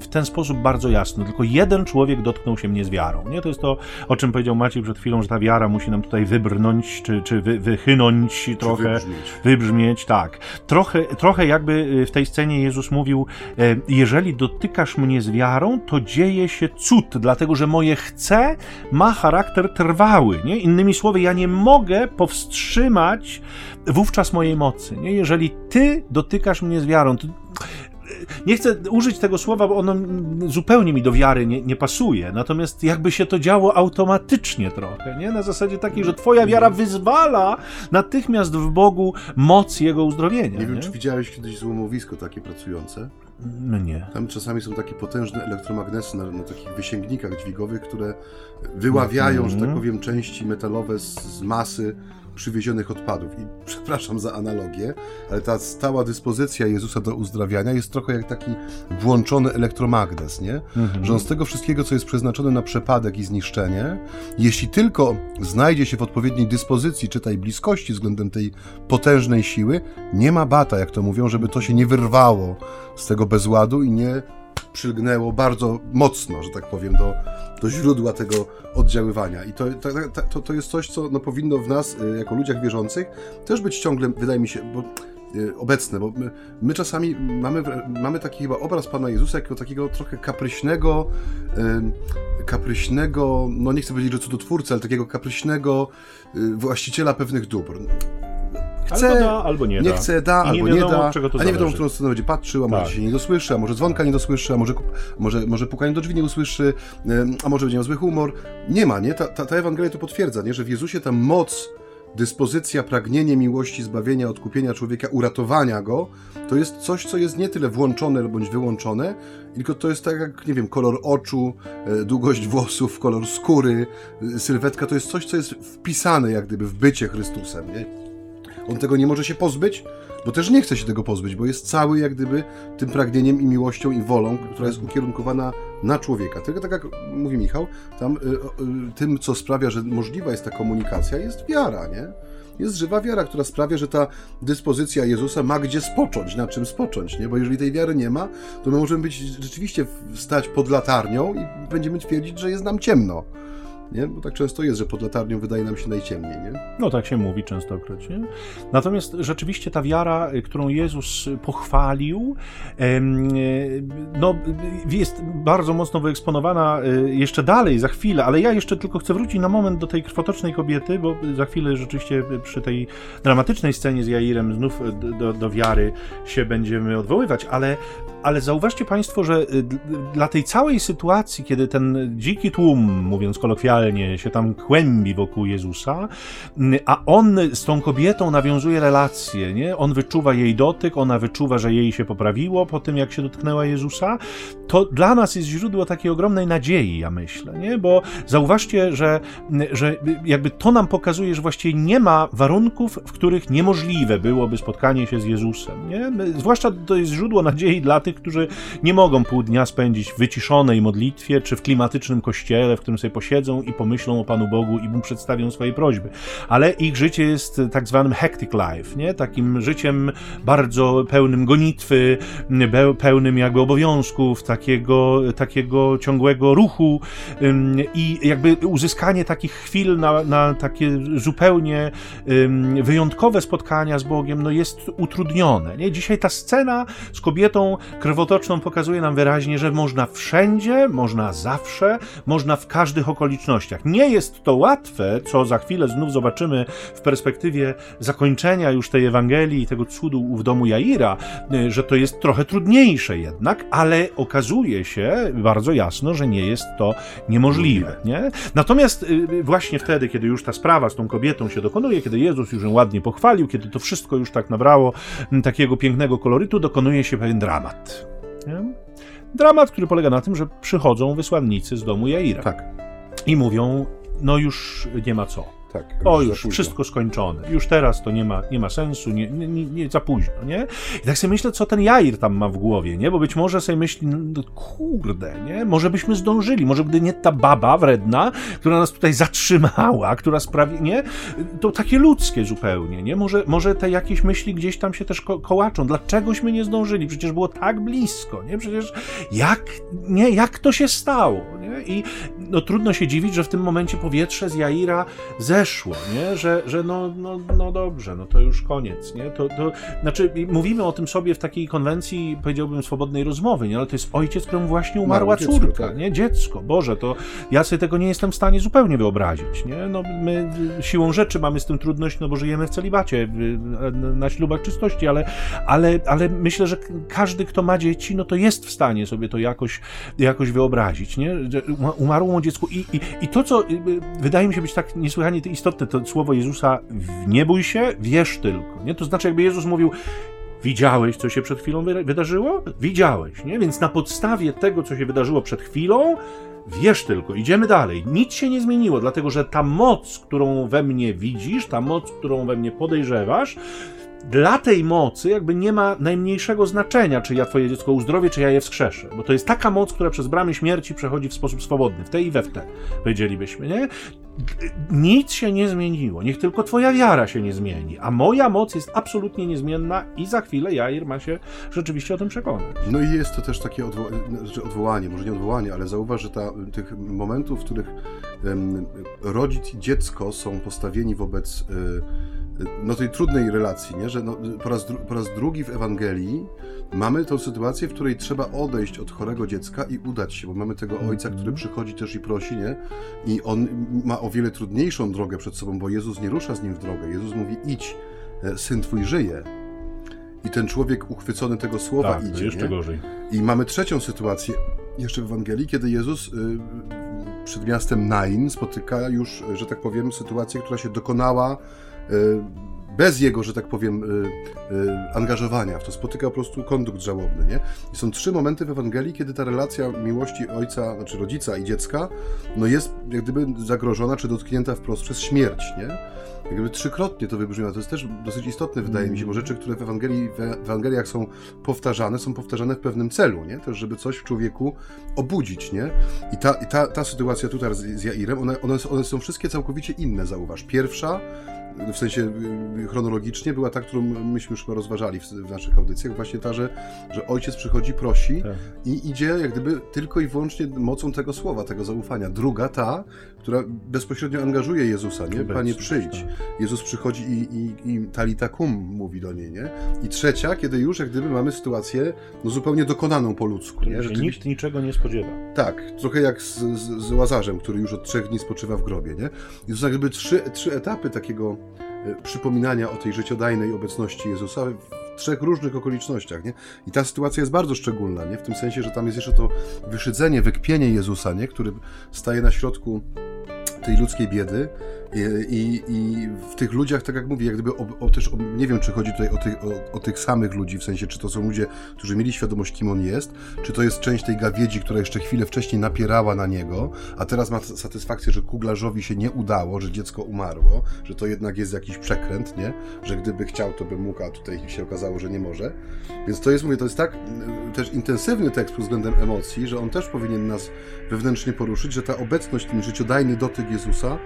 w ten sposób bardzo jasno, tylko jeden człowiek dotknął się mnie z wiarą, nie? To jest to, o czym powiedział Maciej przed chwilą, że ta wiara musi nam tutaj wybrnąć, czy, czy wy, wychynąć trochę, wybrzmieć. wybrzmieć, tak. Trochę, trochę jakby y, w tej scenie Jezus mówił, e, jeżeli dotykasz mnie z wiarą, to dzieje się cud, dlatego że moje chce ma charakter trwały, nie? Innymi słowy, ja nie mogę powstrzymać wówczas mojej mocy, nie? Jeżeli ty dotykasz mnie z wiarą, to nie chcę użyć tego słowa, bo ono zupełnie mi do wiary nie, nie, pasuje. Natomiast jakby się to działo automatycznie trochę, nie? Na zasadzie takiej, że twoja wiara wyzwala natychmiast w Bogu moc Jego uzdrowienia. Nie, nie? wiem, czy widziałeś kiedyś złomowisko takie pracujące? No nie. Tam czasami są takie potężne elektromagnesy na, na takich wysięgnikach dźwigowych, które wyławiają, mm -hmm. że tak mhm. powiem, części metalowe z, z masy przywiezionych odpadów. I przepraszam za analogię, ale ta stała dyspozycja Jezusa do uzdrawiania jest trochę jak taki włączony elektromagnes, nie? Mhm. Że on z tego wszystkiego, co jest przeznaczone na przepadek i zniszczenie, jeśli tylko znajdzie się w odpowiedniej dyspozycji, czytaj bliskości względem tej potężnej siły, nie ma bata, jak to mówią, żeby to się nie wyrwało z tego bezładu i nie przylgnęło bardzo mocno, że tak powiem, do, do źródła tego oddziaływania. I to, to, to, to jest coś, co no, powinno w nas, y, jako ludziach wierzących, też być ciągle, wydaje mi się, bo y, obecne, bo my, my, czasami mamy, mamy taki chyba obraz Pana Jezusa jako takiego trochę kapryśnego, kapryśnego, no nie chcę powiedzieć, że cudotwórcy, ale takiego kapryśnego y, właściciela pewnych dóbr chce, albo da, albo nie, nie da. chce, da, albo nie, wiadomo, nie da, a nie wiadomo, w którą stronę będzie patrzył, a może tak. się nie dosłyszy, a może dzwonka nie dosłyszy, a może, może, może pukanie do drzwi nie usłyszy, a może będzie miał zły humor. Nie ma, nie? Ta, ta, ta Ewangelia to potwierdza, nie? Że w Jezusie ta moc dyspozycja, pragnienie miłości, zbawienia, odkupienia człowieka, uratowania go, to jest coś, co jest nie tyle włączone bądź wyłączone, tylko to jest tak jak, nie wiem, kolor oczu, e, długość włosów, kolor skóry, e, sylwetka, to jest coś, co jest wpisane jak gdyby w bycie Chrystusem, nie? On tego nie może się pozbyć, bo też nie chce się tego pozbyć, bo jest cały jak gdyby tym pragnieniem i miłością i wolą, która jest ukierunkowana na człowieka. Tylko tak jak mówi Michał, tam y, y, tym, co sprawia, że możliwa jest ta komunikacja, jest wiara, nie? Jest żywa wiara, która sprawia, że ta dyspozycja Jezusa ma gdzie spocząć, na czym spocząć, nie? Bo jeżeli tej wiary nie ma, to my możemy być rzeczywiście stać pod latarnią i będziemy twierdzić, że jest nam ciemno nie? Bo tak często jest, że pod latarnią wydaje nam się najciemniej, nie? No tak się mówi częstokroć, nie? Natomiast rzeczywiście ta wiara, y, którą Jezus pochwalił, y, no jest bardzo mocno wyeksponowana y, jeszcze dalej, za chwilę, ale ja jeszcze tylko chcę wrócić na moment do tej krwotocznej kobiety, bo za chwilę rzeczywiście przy tej dramatycznej scenie z Jairem znów do, do wiary się będziemy odwoływać, ale, ale zauważcie Państwo, że dla tej całej sytuacji, kiedy ten dziki tłum, mówiąc kolokwialnie, się tam kłębi wokół Jezusa, a on z tą kobietą nawiązuje relacje, nie? On wyczuwa jej dotyk, ona wyczuwa, że jej się poprawiło po tym, jak się dotknęła Jezusa. To dla nas jest źródło takiej ogromnej nadziei, ja myślę, nie? Bo zauważcie, że, że jakby to nam pokazuje, że właściwie nie ma warunków, w których niemożliwe byłoby spotkanie się z Jezusem, nie? Zwłaszcza to jest źródło nadziei dla tych, którzy nie mogą pół dnia spędzić w wyciszonej modlitwie, czy w klimatycznym kościele, w którym sobie posiedzą i pomyślą o Panu Bogu i mu przedstawią swoje prośby. Ale ich życie jest tak zwanym hectic life, nie? Takim życiem bardzo pełnym gonitwy, pełnym jakby obowiązków, takiego, takiego ciągłego ruchu i jakby uzyskanie takich chwil na, na takie zupełnie wyjątkowe spotkania z Bogiem, no jest utrudnione, nie? Dzisiaj ta scena z kobietą krwotoczną pokazuje nam wyraźnie, że można wszędzie, można zawsze, można w każdych okolicznościach okolicznościach. Nie jest to łatwe, co za chwilę znów zobaczymy w perspektywie zakończenia już tej Ewangelii i tego cudu w domu Jaira, y, że to jest trochę trudniejsze jednak, ale okazuje się bardzo jasno, że nie jest to niemożliwe. Nie? Natomiast y, właśnie wtedy, kiedy już ta sprawa z tą kobietą się dokonuje, kiedy Jezus już ją ładnie pochwalił, kiedy to wszystko już tak nabrało takiego pięknego kolorytu, dokonuje się pewien dramat. Nie? Dramat, który polega na tym, że przychodzą wysłannicy z domu Jaira. Tak i mówią, no już nie ma co. Tak, o, już wszystko skończone. Już teraz to nie ma, nie ma sensu, nie, nie, nie, za późno, nie? I tak sobie myślę, co ten Jair tam ma w głowie, nie? Bo być może sobie myśli, no, kurde, nie? Może byśmy zdążyli, może gdy nie ta baba wredna, która nas tutaj zatrzymała, która sprawi, nie? To takie ludzkie zupełnie, nie? Może, może te jakieś myśli gdzieś tam się też ko kołaczą. Dlaczegośmy nie zdążyli? Przecież było tak blisko, nie? Przecież jak, nie? Jak to się stało, nie? I no trudno się dziwić, że w tym momencie powietrze z Jaira zeszło, nie? Że, że no, no, no dobrze, no to już koniec, nie? To, to, znaczy, mówimy o tym sobie w takiej konwencji, powiedziałbym, swobodnej rozmowy, nie? Ale to jest ojciec, któremu właśnie umarła dziecko, córka, tak. nie? Dziecko, Boże, to ja sobie tego nie jestem w stanie zupełnie wyobrazić, nie? No my siłą rzeczy mamy z tym trudność, no bo żyjemy w celibacie, na ślubach czystości, ale, ale, ale myślę, że każdy, kto ma dzieci, no to jest w stanie sobie to jakoś, jakoś wyobrazić, nie? Umarło dziecku i, i, i to, co y, y, wydaje mi się być tak niesłychanie istotne, to słowo Jezusa, nie bój się, wierz tylko, nie? To znaczy jakby Jezus mówił, Widziałeś, co się przed chwilą wyda- wydarzyło? Widziałeś, nie? Więc na podstawie tego, co się wydarzyło przed chwilą, wiesz tylko, idziemy dalej. Nic się nie zmieniło, dlatego że ta moc, którą we mnie widzisz, ta moc, którą we mnie podejrzewasz, dla tej mocy jakby nie ma najmniejszego znaczenia, czy ja twoje dziecko uzdrowię, czy ja je wskrzeszę. Bo to jest taka moc, która przez bramy śmierci przechodzi w sposób swobodny, w te i we w te, powiedzielibyśmy, nie? Nic się nie zmieniło, niech tylko twoja wiara się nie zmieni, a moja moc jest absolutnie niezmienna i za chwilę Jair ma się rzeczywiście o tym przekonać. No i jest to też takie znaczy odwołanie, może nie odwołanie, ale zauważ, że ta, tych momentów, w których em, rodzic i dziecko są postawieni wobec e, no, tej trudnej relacji, nie? że no, po, raz dru- po raz drugi w Ewangelii mamy tą sytuację, w której trzeba odejść od chorego dziecka i udać się, bo mamy tego ojca, który przychodzi też i prosi, nie? I on ma o wiele trudniejszą drogę przed sobą, bo Jezus nie rusza z nim w drogę. Jezus mówi: idź, e, syn twój żyje. I ten człowiek uchwycony tego słowa tak, idzie. jeszcze nie? gorzej. I mamy trzecią sytuację jeszcze w Ewangelii, kiedy Jezus y, przed miastem Nain spotyka już, y, że tak powiem, sytuację, która się dokonała bez jego, że tak powiem, y, y, angażowania w to. Spotyka po prostu kondukt żałobny, nie? I są trzy momenty w Ewangelii, kiedy ta relacja miłości ojca, znaczy rodzica i dziecka, no jest jak gdyby zagrożona, czy dotknięta wprost przez śmierć, nie? Jak gdyby trzykrotnie to wybrzmiało. To jest też dosyć istotne, wydaje mi się, bo rzeczy, które w, Ewangelii, w Ewangeliach są powtarzane, są powtarzane w pewnym celu, nie? Też, żeby coś w człowieku obudzić, nie? I ta, i ta, ta sytuacja tutaj z, z Jairem, one, one, one są wszystkie całkowicie inne, zauważ. Pierwsza, w sensie y, chronologicznie, była ta, którą myśmy już chyba rozważali w, w naszych audycjach, właśnie ta, że, że ojciec przychodzi, prosi Tak. i idzie jak gdyby tylko i wyłącznie mocą tego słowa, tego zaufania. Druga, ta, która bezpośrednio angażuje Jezusa, nie? Panie, przyjdź. tak. Jezus przychodzi i, i, i talita kum mówi do niej, nie? I trzecia, kiedy już jak gdyby mamy sytuację no, zupełnie dokonaną po ludzku, nie? Rzeczywiście, nikt niczego nie spodziewa. tak, trochę jak z, z, z Łazarzem, który już od trzech dni spoczywa w grobie, nie? I to są jakby trzy, trzy etapy takiego e, przypominania o tej życiodajnej obecności Jezusa w trzech różnych okolicznościach, nie? I ta sytuacja jest bardzo szczególna, nie? W tym sensie, że tam jest jeszcze to wyszydzenie, wykpienie Jezusa, nie? Który staje na środku tej ludzkiej biedy i, i, w tych ludziach, tak jak mówię, jak gdyby o, o też, o, nie wiem, czy chodzi tutaj o tych, o tych samych ludzi, w sensie, czy to są ludzie, którzy mieli świadomość, kim on jest, czy to jest część tej gawiedzi, która jeszcze chwilę wcześniej napierała na niego, a teraz ma satysfakcję, że kuglarzowi się nie udało, że dziecko umarło, że to jednak jest jakiś przekręt, nie? Że gdyby chciał, to by mógł, a tutaj się okazało, że nie może. Więc to jest, mówię, to jest tak y, też intensywny tekst pod względem emocji, że on też powinien nas wewnętrznie poruszyć, że ta obecność, ten życiodajny dotyk Jezusa, y,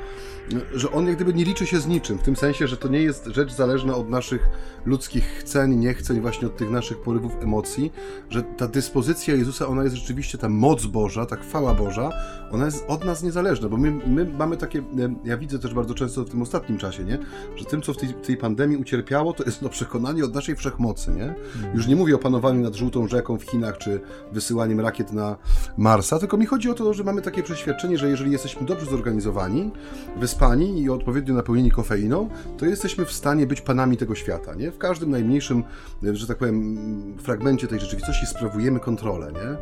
że on jak gdyby nie liczy się z niczym, w tym sensie, że to nie jest rzecz zależna od naszych ludzkich chceń, niechceń, właśnie od tych naszych porywów emocji, że ta dyspozycja Jezusa, ona jest rzeczywiście, ta moc Boża, ta chwała Boża, ona jest od nas niezależna, bo my, my mamy takie, e, ja widzę też bardzo często w tym ostatnim czasie, nie? że tym, co w tej, tej pandemii ucierpiało, to jest no, przekonanie od naszej wszechmocy. Nie? Już nie mówię o panowaniu nad żółtą rzeką w Chinach, czy wysyłaniem rakiet na Marsa, tylko mi chodzi o to, że mamy takie przeświadczenie, że jeżeli jesteśmy dobrze zorganizowani, wyspani i odpowiednio napełnieni kofeiną, to jesteśmy w stanie być panami tego świata. Nie? W każdym najmniejszym, że tak powiem, fragmencie tej rzeczywistości sprawujemy kontrolę. Nie?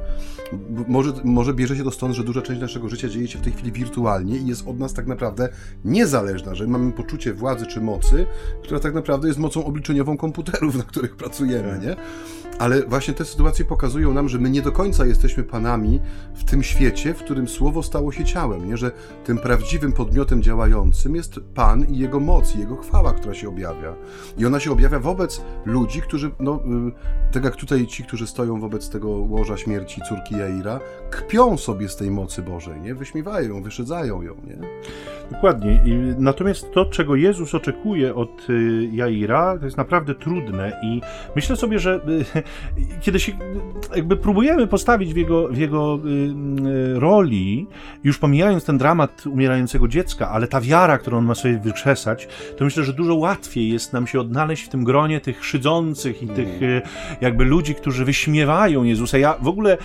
Może, może bierze się to stąd, że duża część naszego życia dzieje się w tej chwili wirtualnie i jest od nas tak naprawdę niezależna, że mamy poczucie władzy czy mocy, która tak naprawdę jest mocą obliczeniową komputerów, na których pracujemy, nie? Ale właśnie te sytuacje pokazują nam, że my nie do końca jesteśmy panami w tym świecie, w którym słowo stało się ciałem, nie? Że tym prawdziwym podmiotem działającym jest Pan i Jego moc, i Jego chwała, która się objawia. I ona się objawia wobec ludzi, którzy, no, y, tak jak tutaj ci, którzy stoją wobec tego łoża śmierci córki Jaira, kpią sobie z tej mocy Bożej, nie? Wyśmiewają ją, wyszydzają ją, nie? Dokładnie. I natomiast to, czego Jezus oczekuje od y, Jaira, to jest naprawdę trudne i myślę sobie, że y, kiedy się jakby próbujemy postawić w jego, w jego y, roli, już pomijając ten dramat umierającego dziecka, ale ta wiara, którą on ma sobie wykrzesać, to myślę, że dużo łatwiej jest nam się odnaleźć w tym gronie tych szydzących i tych jakby ludzi, którzy wyśmiewają Jezusa. Ja w ogóle,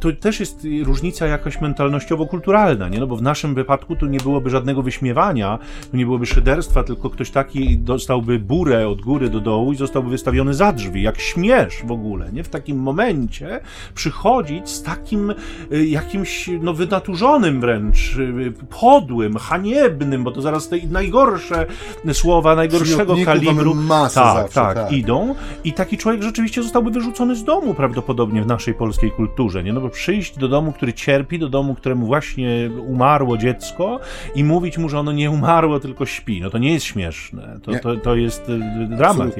to też jest różnica jakaś mentalnościowo-kulturalna, nie? No bo w naszym wypadku tu nie byłoby żadnego wyśmiewania, tu nie byłoby szyderstwa, tylko ktoś taki dostałby burę od góry do dołu i zostałby wystawiony za drzwi, jak śmiesz w ogóle, nie? W takim momencie przychodzić z takim y, jakimś, no, wynaturzonym wręcz, y, podłym, haniebnym, bo to zaraz te najgorsze słowa, najgorszego kalibru tak, zawsze, tak, tak, idą i taki człowiek rzeczywiście zostałby wyrzucony z domu prawdopodobnie w naszej polskiej kulturze, nie? No bo przyjść do domu, który cierpi, do domu, któremu właśnie umarło dziecko i mówić mu, że ono nie umarło, tylko śpi. No to nie jest śmieszne. To, to, to jest y, dramat.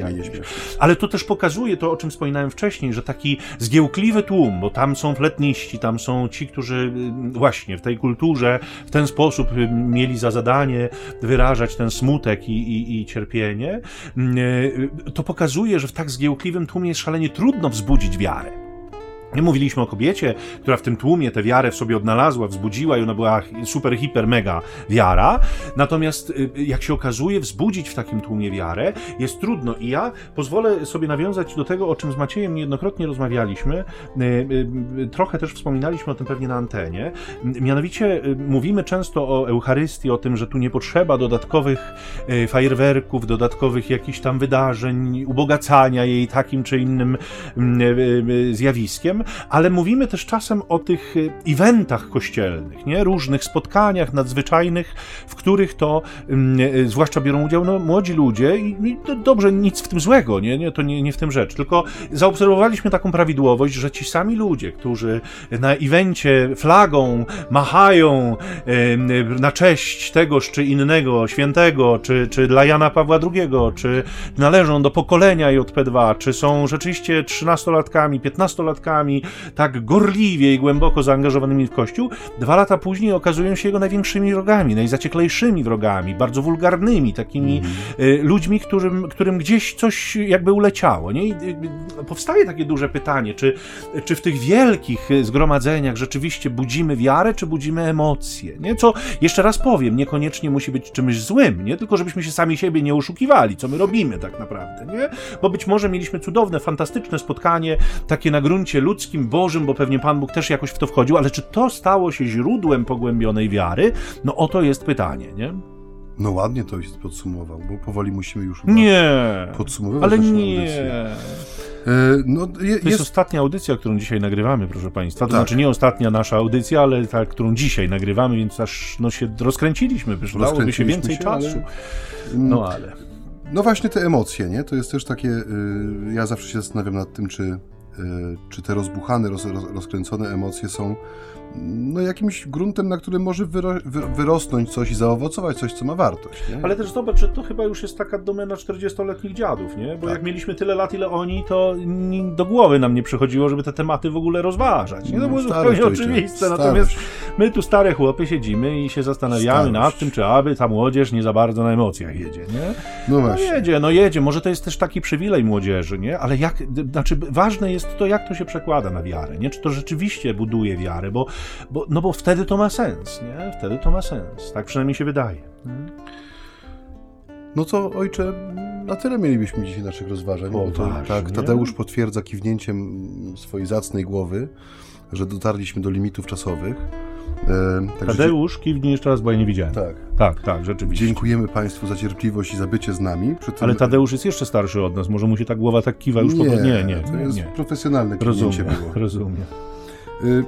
Ale to też pokazuje to, o czym wspominałem wcześniej, że taki zgiełkliwy tłum, bo tam są fletniści, tam są ci, którzy y, właśnie w tej kulturze w ten sposób y, mieli za zadanie wyrażać ten smutek i, i, i cierpienie, to pokazuje, że w tak zgiełkliwym tłumie jest szalenie trudno wzbudzić wiarę. Mówiliśmy o kobiecie, która w tym tłumie tę wiarę w sobie odnalazła, wzbudziła i ona była super, hiper, mega wiara. Natomiast, y, jak się okazuje, wzbudzić w takim tłumie wiarę jest trudno. I ja pozwolę sobie nawiązać do tego, o czym z Maciejem niejednokrotnie rozmawialiśmy. Y, y, trochę też wspominaliśmy o tym pewnie na antenie. Mianowicie mówimy często o Eucharystii, o tym, że tu nie potrzeba dodatkowych fajerwerków, dodatkowych jakichś tam wydarzeń, ubogacania jej takim czy innym zjawiskiem ale mówimy też czasem o tych e, eventach kościelnych, nie? różnych spotkaniach nadzwyczajnych, w których to mm, e, zwłaszcza biorą udział no, młodzi ludzie i, i dobrze, nic w tym złego, nie? nie to nie, nie w tym rzecz, tylko zaobserwowaliśmy taką prawidłowość, że ci sami ludzie, którzy na evencie flagą machają na cześć tegoż czy innego świętego, czy, czy dla Jana Pawła II, czy należą do pokolenia JP2, czy są rzeczywiście trzynastolatkami, piętnastolatkami, tak gorliwie i głęboko zaangażowanymi w Kościół, dwa lata później okazują się jego największymi wrogami, najzacieklejszymi wrogami, bardzo wulgarnymi, takimi mm. ludźmi, którym, którym gdzieś coś jakby uleciało. Nie? I y, powstaje takie duże pytanie, czy, czy w tych wielkich zgromadzeniach rzeczywiście budzimy wiarę, czy budzimy emocje? Nie? Co, jeszcze raz powiem, niekoniecznie musi być czymś złym, nie? tylko żebyśmy się sami siebie nie oszukiwali, co my robimy tak naprawdę. Nie? Bo być może mieliśmy cudowne, fantastyczne spotkanie, takie na gruncie ludzkim, ludzkim, bożym, bo pewnie Pan Bóg też jakoś w to wchodził, ale czy to stało się źródłem pogłębionej wiary? No oto jest pytanie, nie? No ładnie to jest podsumował, bo powoli musimy już nie, podsumowywać ale nie. E, no, je, jest... to jest ostatnia audycja, którą dzisiaj nagrywamy, proszę Państwa. To tak. znaczy nie ostatnia nasza audycja, ale ta, którą dzisiaj nagrywamy, więc aż no, się rozkręciliśmy, by dałoby się więcej się, czasu. Ale... No ale. No właśnie te emocje, nie? To jest też takie. Y, ja zawsze się zastanawiam nad tym, czy czy te rozbuchane, roz, rozkręcone emocje są no, jakimś gruntem, na którym może wyro, wy, wyrosnąć coś i zaowocować coś, co ma wartość. Nie? Ale też zobacz, że to chyba już jest taka domena 40-letnich dziadów, nie? Bo tak. jak mieliśmy tyle lat, ile oni, to do głowy nam nie przychodziło, żeby te tematy w ogóle rozważać. Nie? To było zupełnie oczywiste. Natomiast my tu stare chłopy siedzimy i się zastanawiamy Starość. nad tym, czy aby ta młodzież nie za bardzo na emocjach jedzie, nie? No właśnie. No jedzie, no jedzie. Może to jest też taki przywilej młodzieży, nie? Ale jak, znaczy ważne jest to, jak to się przekłada na wiarę, nie? Czy to rzeczywiście buduje wiarę, bo bo, no bo wtedy to ma sens, nie? Wtedy to ma sens. Tak przynajmniej się wydaje. No co, ojcze, na tyle mielibyśmy dzisiaj naszych rozważań. O, to, tak, Tadeusz potwierdza kiwnięciem swojej zacnej głowy, że dotarliśmy do limitów czasowych. E, Tadeusz, kiwnij jeszcze raz, bo ja nie widziałem. Tak. Tak, tak, rzeczywiście. Dziękujemy Państwu za cierpliwość i za bycie z nami. Tym... Ale Tadeusz jest jeszcze starszy od nas, może mu się ta głowa tak kiwa już nie, po Nie, nie, to jest nie. profesjonalne kiwnięcie rozumiem, było. Rozumiem. Y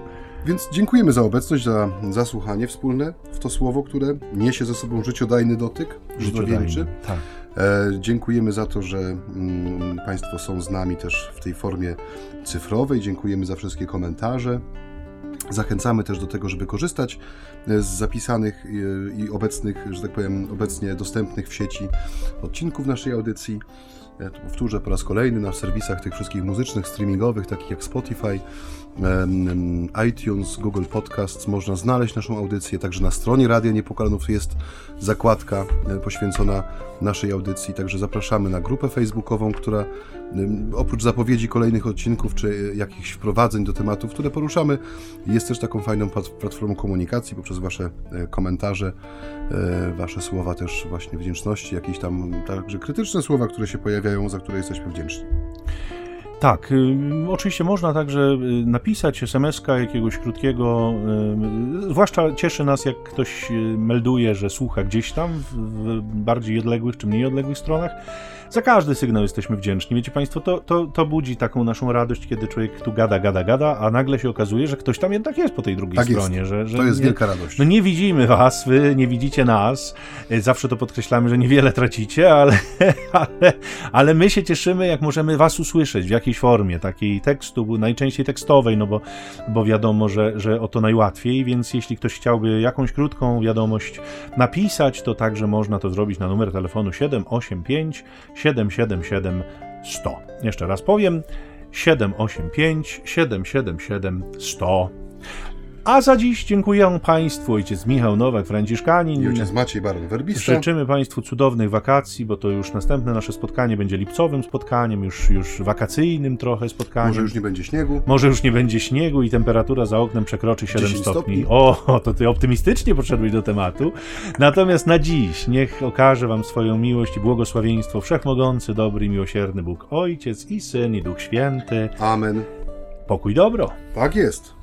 więc dziękujemy za obecność, za zasłuchanie wspólne w to słowo, które niesie ze sobą życiodajny dotyk, zdrowieńczy. Tak. E, dziękujemy za to, że mm, Państwo są z nami też w tej formie cyfrowej. Dziękujemy za wszystkie komentarze. Zachęcamy też do tego, żeby korzystać z zapisanych i obecnych, że tak powiem, obecnie dostępnych w sieci odcinków naszej audycji. To powtórzę po raz kolejny na serwisach tych wszystkich muzycznych, streamingowych, takich jak Spotify, iTunes, Google Podcasts można znaleźć naszą audycję, także na stronie Radia Niepokalanów jest zakładka e, poświęcona naszej audycji, także zapraszamy na grupę facebookową, która oprócz zapowiedzi kolejnych odcinków czy jakichś wprowadzeń do tematów, które poruszamy, jest też taką fajną platformą komunikacji poprzez Wasze e, komentarze, e, Wasze słowa też właśnie wdzięczności, jakieś tam także krytyczne słowa, które się pojawiają, za które jesteśmy wdzięczni. Tak, y, oczywiście można także y, napisać SMS-ka jakiegoś krótkiego. Y, zwłaszcza cieszy nas, jak ktoś melduje, że słucha gdzieś tam w bardziej odległych czy mniej odległych stronach. Za każdy sygnał jesteśmy wdzięczni. Wiecie Państwo, to, to, to budzi taką naszą radość, kiedy człowiek tu gada, gada, gada, a nagle się okazuje, że ktoś tam jednak jest po tej drugiej tak stronie. Jest. Że, że to jest nie, wielka radość. No nie widzimy Was, Wy nie widzicie nas. Zawsze to podkreślamy, że niewiele tracicie, ale, ale, ale my się cieszymy, jak możemy Was usłyszeć w jakiejś formie, takiej tekstu, najczęściej tekstowej, no bo, bo wiadomo, że, że o to najłatwiej, więc jeśli ktoś chciałby jakąś krótką wiadomość napisać, to także można to zrobić na numer telefonu 785 777 100. Jeszcze raz powiem 785 777 100. A za dziś dziękuję Państwu, ojciec Michał Nowak, Franciszkanin. I ojciec Maciej Baron Werbista. Życzymy Państwu cudownych wakacji, bo to już następne nasze spotkanie będzie lipcowym spotkaniem, już, już wakacyjnym trochę spotkaniem. Może już nie będzie śniegu. Może już nie będzie śniegu i temperatura za oknem przekroczy 7 stopni. stopni. O, to ty optymistycznie podszedłeś do tematu. Natomiast na dziś niech okaże Wam swoją miłość i błogosławieństwo Wszechmogący, dobry i miłosierny Bóg, Ojciec i Syn i Duch Święty. Amen. Pokój dobro. Tak jest.